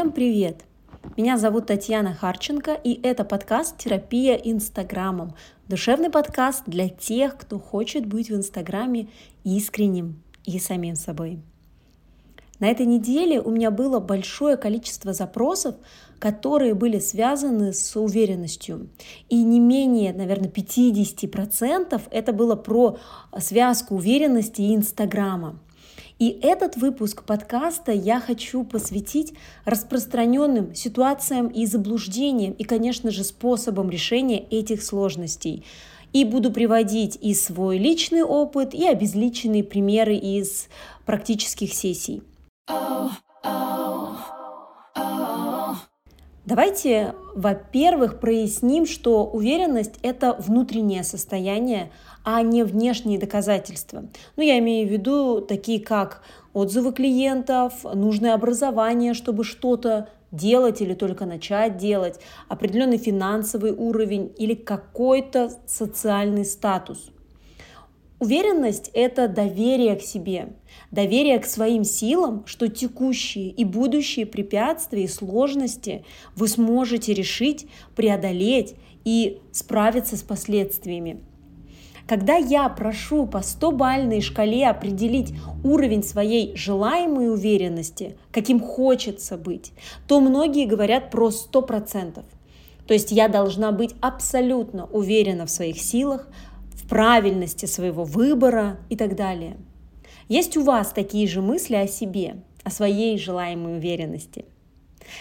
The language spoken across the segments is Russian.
Всем привет! Меня зовут Татьяна Харченко, и это подкаст «Терапия Инстаграмом». Душевный подкаст для тех, кто хочет быть в Инстаграме искренним и самим собой. На этой неделе у меня было большое количество запросов, которые были связаны с уверенностью. И не менее, наверное, 50% это было про связку уверенности и Инстаграма. И этот выпуск подкаста я хочу посвятить распространенным ситуациям и заблуждениям, и, конечно же, способам решения этих сложностей. И буду приводить и свой личный опыт, и обезличенные примеры из практических сессий. Oh, oh. Давайте, во-первых, проясним, что уверенность – это внутреннее состояние, а не внешние доказательства. Ну, я имею в виду такие, как отзывы клиентов, нужное образование, чтобы что-то делать или только начать делать, определенный финансовый уровень или какой-то социальный статус. Уверенность – это доверие к себе, доверие к своим силам, что текущие и будущие препятствия и сложности вы сможете решить, преодолеть и справиться с последствиями. Когда я прошу по 100-бальной шкале определить уровень своей желаемой уверенности, каким хочется быть, то многие говорят про 100%. То есть я должна быть абсолютно уверена в своих силах, в правильности своего выбора и так далее. Есть у вас такие же мысли о себе, о своей желаемой уверенности?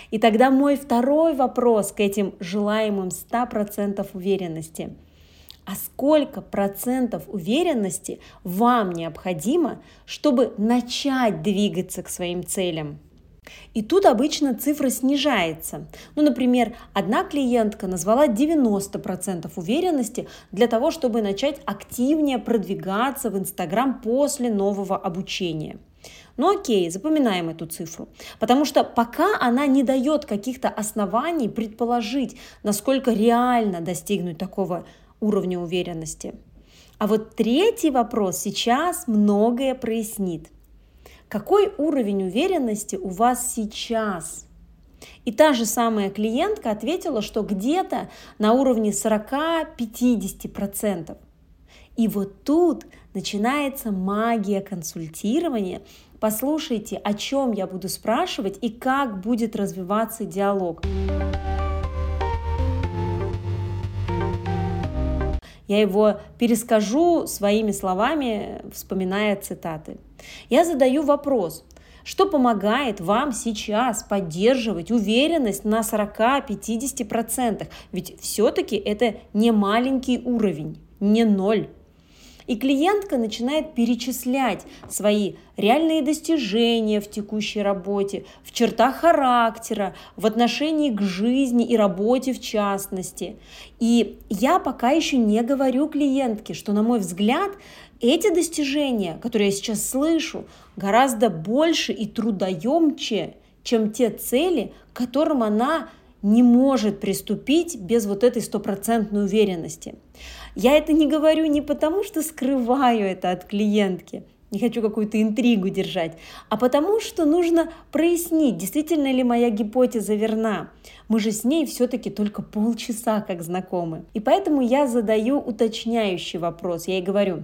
И тогда мой второй вопрос к этим желаемым 100% уверенности – а сколько процентов уверенности вам необходимо, чтобы начать двигаться к своим целям. И тут обычно цифра снижается. Ну, например, одна клиентка назвала 90% уверенности для того, чтобы начать активнее продвигаться в Инстаграм после нового обучения. Ну окей, запоминаем эту цифру. Потому что пока она не дает каких-то оснований предположить, насколько реально достигнуть такого уровня уверенности. А вот третий вопрос сейчас многое прояснит. Какой уровень уверенности у вас сейчас? И та же самая клиентка ответила, что где-то на уровне 40-50%. И вот тут начинается магия консультирования. Послушайте, о чем я буду спрашивать и как будет развиваться диалог. Я его перескажу своими словами, вспоминая цитаты. Я задаю вопрос, что помогает вам сейчас поддерживать уверенность на 40-50%? Ведь все-таки это не маленький уровень, не ноль. И клиентка начинает перечислять свои реальные достижения в текущей работе, в чертах характера, в отношении к жизни и работе в частности. И я пока еще не говорю клиентке, что, на мой взгляд, эти достижения, которые я сейчас слышу, гораздо больше и трудоемче, чем те цели, к которым она не может приступить без вот этой стопроцентной уверенности. Я это не говорю не потому, что скрываю это от клиентки, не хочу какую-то интригу держать, а потому что нужно прояснить, действительно ли моя гипотеза верна. Мы же с ней все-таки только полчаса как знакомы. И поэтому я задаю уточняющий вопрос. Я ей говорю,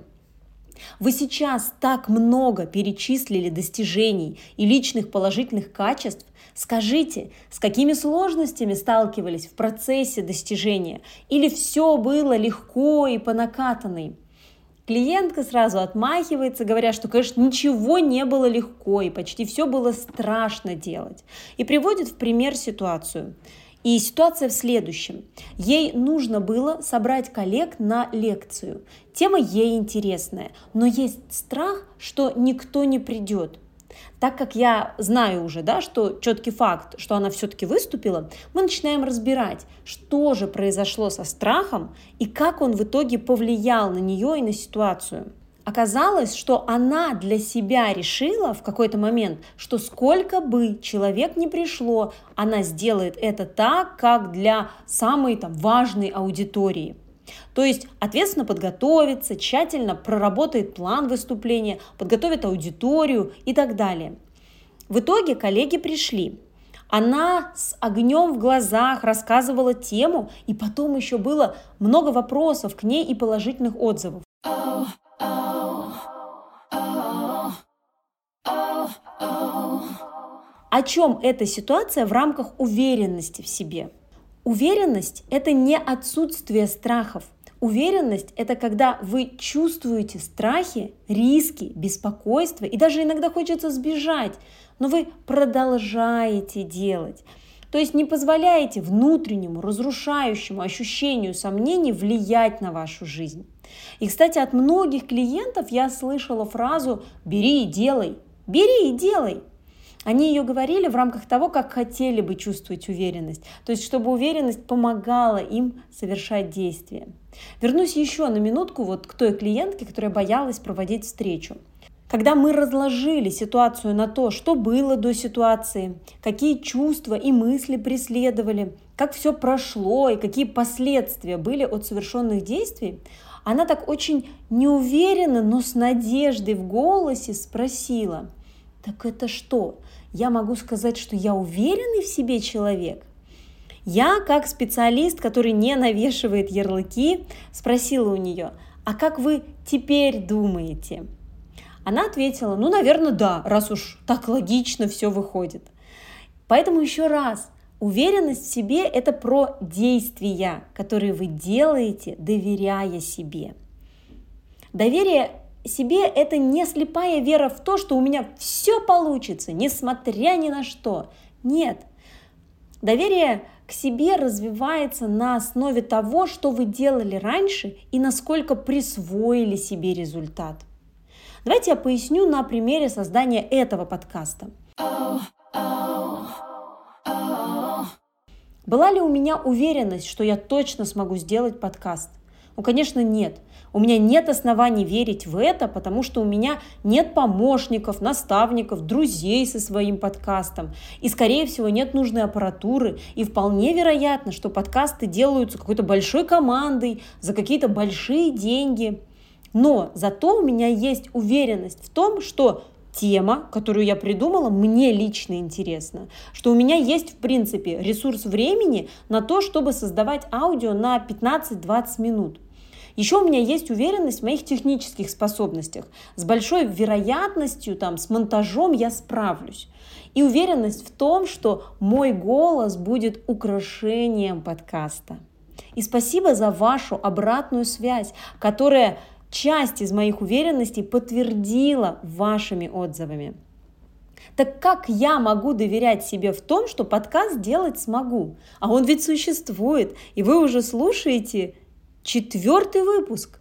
вы сейчас так много перечислили достижений и личных положительных качеств. Скажите, с какими сложностями сталкивались в процессе достижения? Или все было легко и по накатанной? Клиентка сразу отмахивается, говоря, что, конечно, ничего не было легко и почти все было страшно делать. И приводит в пример ситуацию. И ситуация в следующем. Ей нужно было собрать коллег на лекцию. Тема ей интересная, но есть страх, что никто не придет. Так как я знаю уже, да, что четкий факт, что она все-таки выступила, мы начинаем разбирать, что же произошло со страхом и как он в итоге повлиял на нее и на ситуацию. Оказалось, что она для себя решила в какой-то момент, что сколько бы человек не пришло, она сделает это так, как для самой там, важной аудитории. То есть ответственно подготовится, тщательно проработает план выступления, подготовит аудиторию и так далее. В итоге коллеги пришли. Она с огнем в глазах рассказывала тему, и потом еще было много вопросов к ней и положительных отзывов. О чем эта ситуация в рамках уверенности в себе? Уверенность – это не отсутствие страхов. Уверенность – это когда вы чувствуете страхи, риски, беспокойство, и даже иногда хочется сбежать, но вы продолжаете делать. То есть не позволяете внутреннему разрушающему ощущению сомнений влиять на вашу жизнь. И, кстати, от многих клиентов я слышала фразу «бери и делай», «бери и делай», они ее говорили в рамках того, как хотели бы чувствовать уверенность, то есть чтобы уверенность помогала им совершать действия. Вернусь еще на минутку вот к той клиентке, которая боялась проводить встречу. Когда мы разложили ситуацию на то, что было до ситуации, какие чувства и мысли преследовали, как все прошло и какие последствия были от совершенных действий, она так очень неуверенно, но с надеждой в голосе спросила, так это что? Я могу сказать, что я уверенный в себе человек? Я, как специалист, который не навешивает ярлыки, спросила у нее, а как вы теперь думаете? Она ответила, ну, наверное, да, раз уж так логично все выходит. Поэтому еще раз, уверенность в себе – это про действия, которые вы делаете, доверяя себе. Доверие себе это не слепая вера в то, что у меня все получится, несмотря ни на что. Нет. Доверие к себе развивается на основе того, что вы делали раньше и насколько присвоили себе результат. Давайте я поясню на примере создания этого подкаста. Была ли у меня уверенность, что я точно смогу сделать подкаст? Ну, конечно, нет. У меня нет оснований верить в это, потому что у меня нет помощников, наставников, друзей со своим подкастом. И, скорее всего, нет нужной аппаратуры. И вполне вероятно, что подкасты делаются какой-то большой командой за какие-то большие деньги. Но зато у меня есть уверенность в том, что тема, которую я придумала, мне лично интересна. Что у меня есть, в принципе, ресурс времени на то, чтобы создавать аудио на 15-20 минут. Еще у меня есть уверенность в моих технических способностях. С большой вероятностью, там, с монтажом я справлюсь. И уверенность в том, что мой голос будет украшением подкаста. И спасибо за вашу обратную связь, которая часть из моих уверенностей подтвердила вашими отзывами. Так как я могу доверять себе в том, что подкаст делать смогу? А он ведь существует, и вы уже слушаете четвертый выпуск.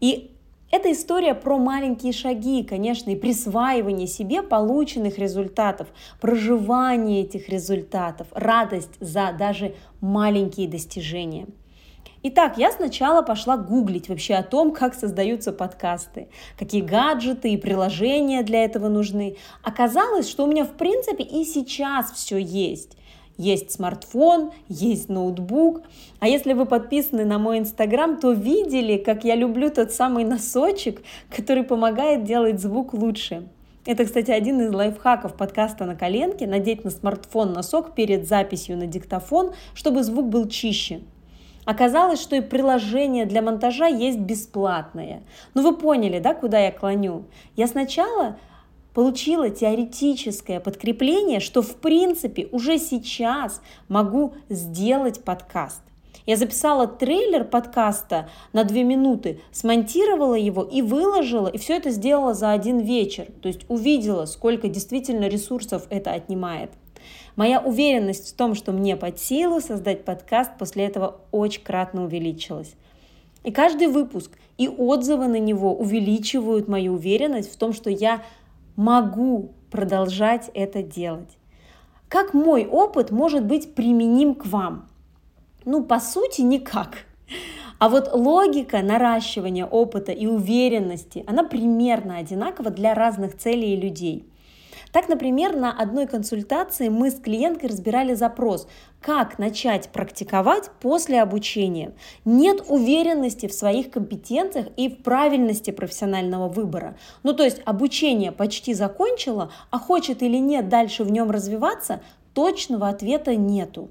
И это история про маленькие шаги, конечно, и присваивание себе полученных результатов, проживание этих результатов, радость за даже маленькие достижения. Итак, я сначала пошла гуглить вообще о том, как создаются подкасты, какие гаджеты и приложения для этого нужны. Оказалось, что у меня в принципе и сейчас все есть. Есть смартфон, есть ноутбук. А если вы подписаны на мой инстаграм, то видели, как я люблю тот самый носочек, который помогает делать звук лучше. Это, кстати, один из лайфхаков подкаста на коленке – надеть на смартфон носок перед записью на диктофон, чтобы звук был чище. Оказалось, что и приложение для монтажа есть бесплатное. Ну вы поняли, да, куда я клоню? Я сначала получила теоретическое подкрепление, что в принципе уже сейчас могу сделать подкаст. Я записала трейлер подкаста на две минуты, смонтировала его и выложила, и все это сделала за один вечер. То есть увидела, сколько действительно ресурсов это отнимает. Моя уверенность в том, что мне под силу создать подкаст, после этого очень кратно увеличилась. И каждый выпуск и отзывы на него увеличивают мою уверенность в том, что я могу продолжать это делать. Как мой опыт может быть применим к вам? Ну, по сути, никак. А вот логика наращивания опыта и уверенности, она примерно одинакова для разных целей и людей. Так, например, на одной консультации мы с клиенткой разбирали запрос, как начать практиковать после обучения. Нет уверенности в своих компетенциях и в правильности профессионального выбора. Ну, то есть обучение почти закончила, а хочет или нет дальше в нем развиваться, точного ответа нету.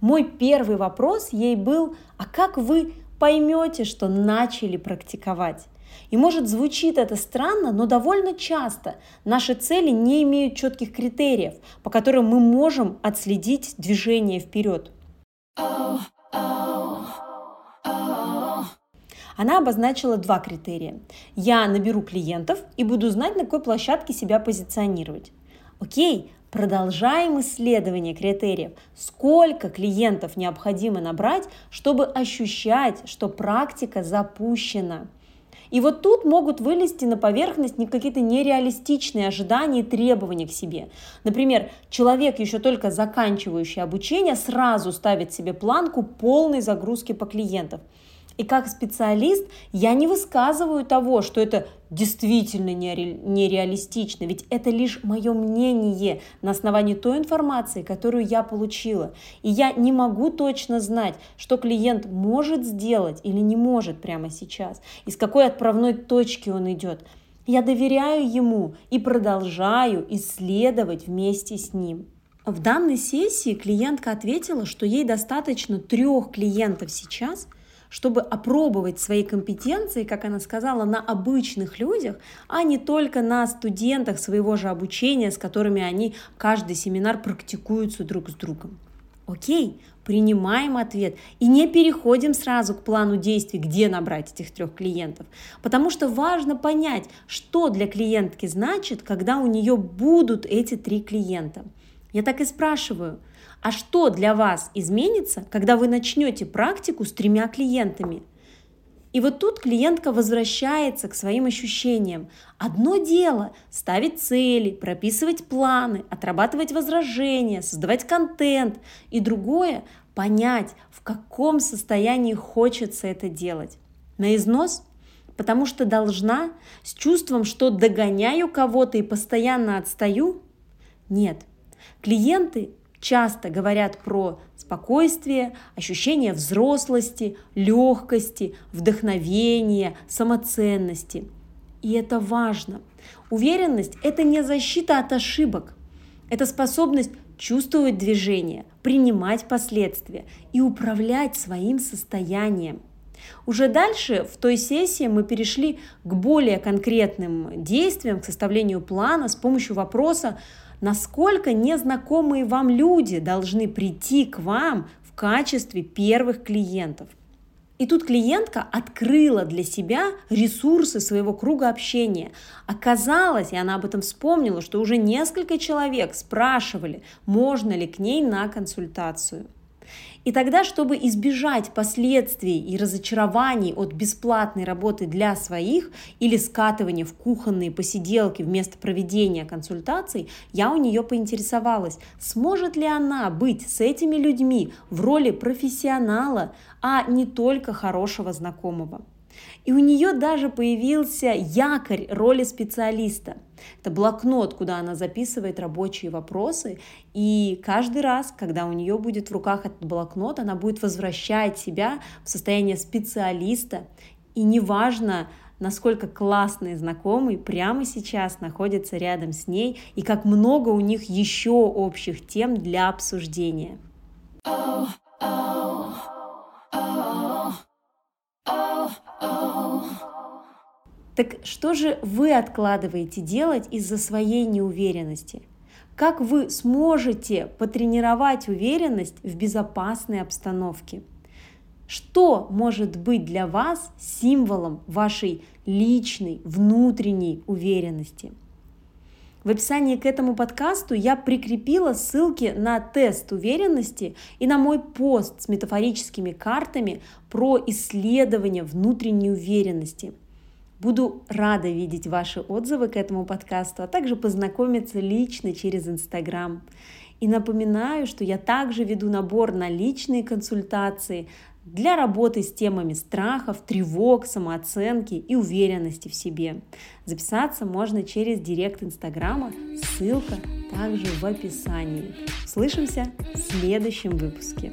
Мой первый вопрос ей был, а как вы поймете, что начали практиковать? И может звучит это странно, но довольно часто наши цели не имеют четких критериев, по которым мы можем отследить движение вперед. Она обозначила два критерия. Я наберу клиентов и буду знать, на какой площадке себя позиционировать. Окей, продолжаем исследование критериев. Сколько клиентов необходимо набрать, чтобы ощущать, что практика запущена – и вот тут могут вылезти на поверхность какие-то нереалистичные ожидания и требования к себе. Например, человек, еще только заканчивающий обучение, сразу ставит себе планку полной загрузки по клиентам. И как специалист я не высказываю того, что это действительно нереалистично, ведь это лишь мое мнение на основании той информации, которую я получила. И я не могу точно знать, что клиент может сделать или не может прямо сейчас, из какой отправной точки он идет. Я доверяю ему и продолжаю исследовать вместе с ним. В данной сессии клиентка ответила, что ей достаточно трех клиентов сейчас – чтобы опробовать свои компетенции, как она сказала, на обычных людях, а не только на студентах своего же обучения, с которыми они каждый семинар практикуются друг с другом. Окей, принимаем ответ и не переходим сразу к плану действий, где набрать этих трех клиентов. Потому что важно понять, что для клиентки значит, когда у нее будут эти три клиента. Я так и спрашиваю – а что для вас изменится, когда вы начнете практику с тремя клиентами? И вот тут клиентка возвращается к своим ощущениям. Одно дело – ставить цели, прописывать планы, отрабатывать возражения, создавать контент. И другое – понять, в каком состоянии хочется это делать. На износ – потому что должна, с чувством, что догоняю кого-то и постоянно отстаю? Нет. Клиенты часто говорят про спокойствие, ощущение взрослости, легкости, вдохновения, самоценности. И это важно. Уверенность – это не защита от ошибок. Это способность чувствовать движение, принимать последствия и управлять своим состоянием. Уже дальше в той сессии мы перешли к более конкретным действиям, к составлению плана с помощью вопроса, насколько незнакомые вам люди должны прийти к вам в качестве первых клиентов. И тут клиентка открыла для себя ресурсы своего круга общения. Оказалось, и она об этом вспомнила, что уже несколько человек спрашивали, можно ли к ней на консультацию. И тогда, чтобы избежать последствий и разочарований от бесплатной работы для своих или скатывания в кухонные посиделки вместо проведения консультаций, я у нее поинтересовалась, сможет ли она быть с этими людьми в роли профессионала, а не только хорошего знакомого. И у нее даже появился якорь роли специалиста. Это блокнот, куда она записывает рабочие вопросы. И каждый раз, когда у нее будет в руках этот блокнот, она будет возвращать себя в состояние специалиста. И неважно, насколько классный знакомый прямо сейчас находится рядом с ней и как много у них еще общих тем для обсуждения. Oh, oh. Так что же вы откладываете делать из-за своей неуверенности? Как вы сможете потренировать уверенность в безопасной обстановке? Что может быть для вас символом вашей личной, внутренней уверенности? В описании к этому подкасту я прикрепила ссылки на тест уверенности и на мой пост с метафорическими картами про исследование внутренней уверенности. Буду рада видеть ваши отзывы к этому подкасту, а также познакомиться лично через Инстаграм. И напоминаю, что я также веду набор на личные консультации для работы с темами страхов, тревог, самооценки и уверенности в себе. Записаться можно через директ Инстаграма, ссылка также в описании. Слышимся в следующем выпуске.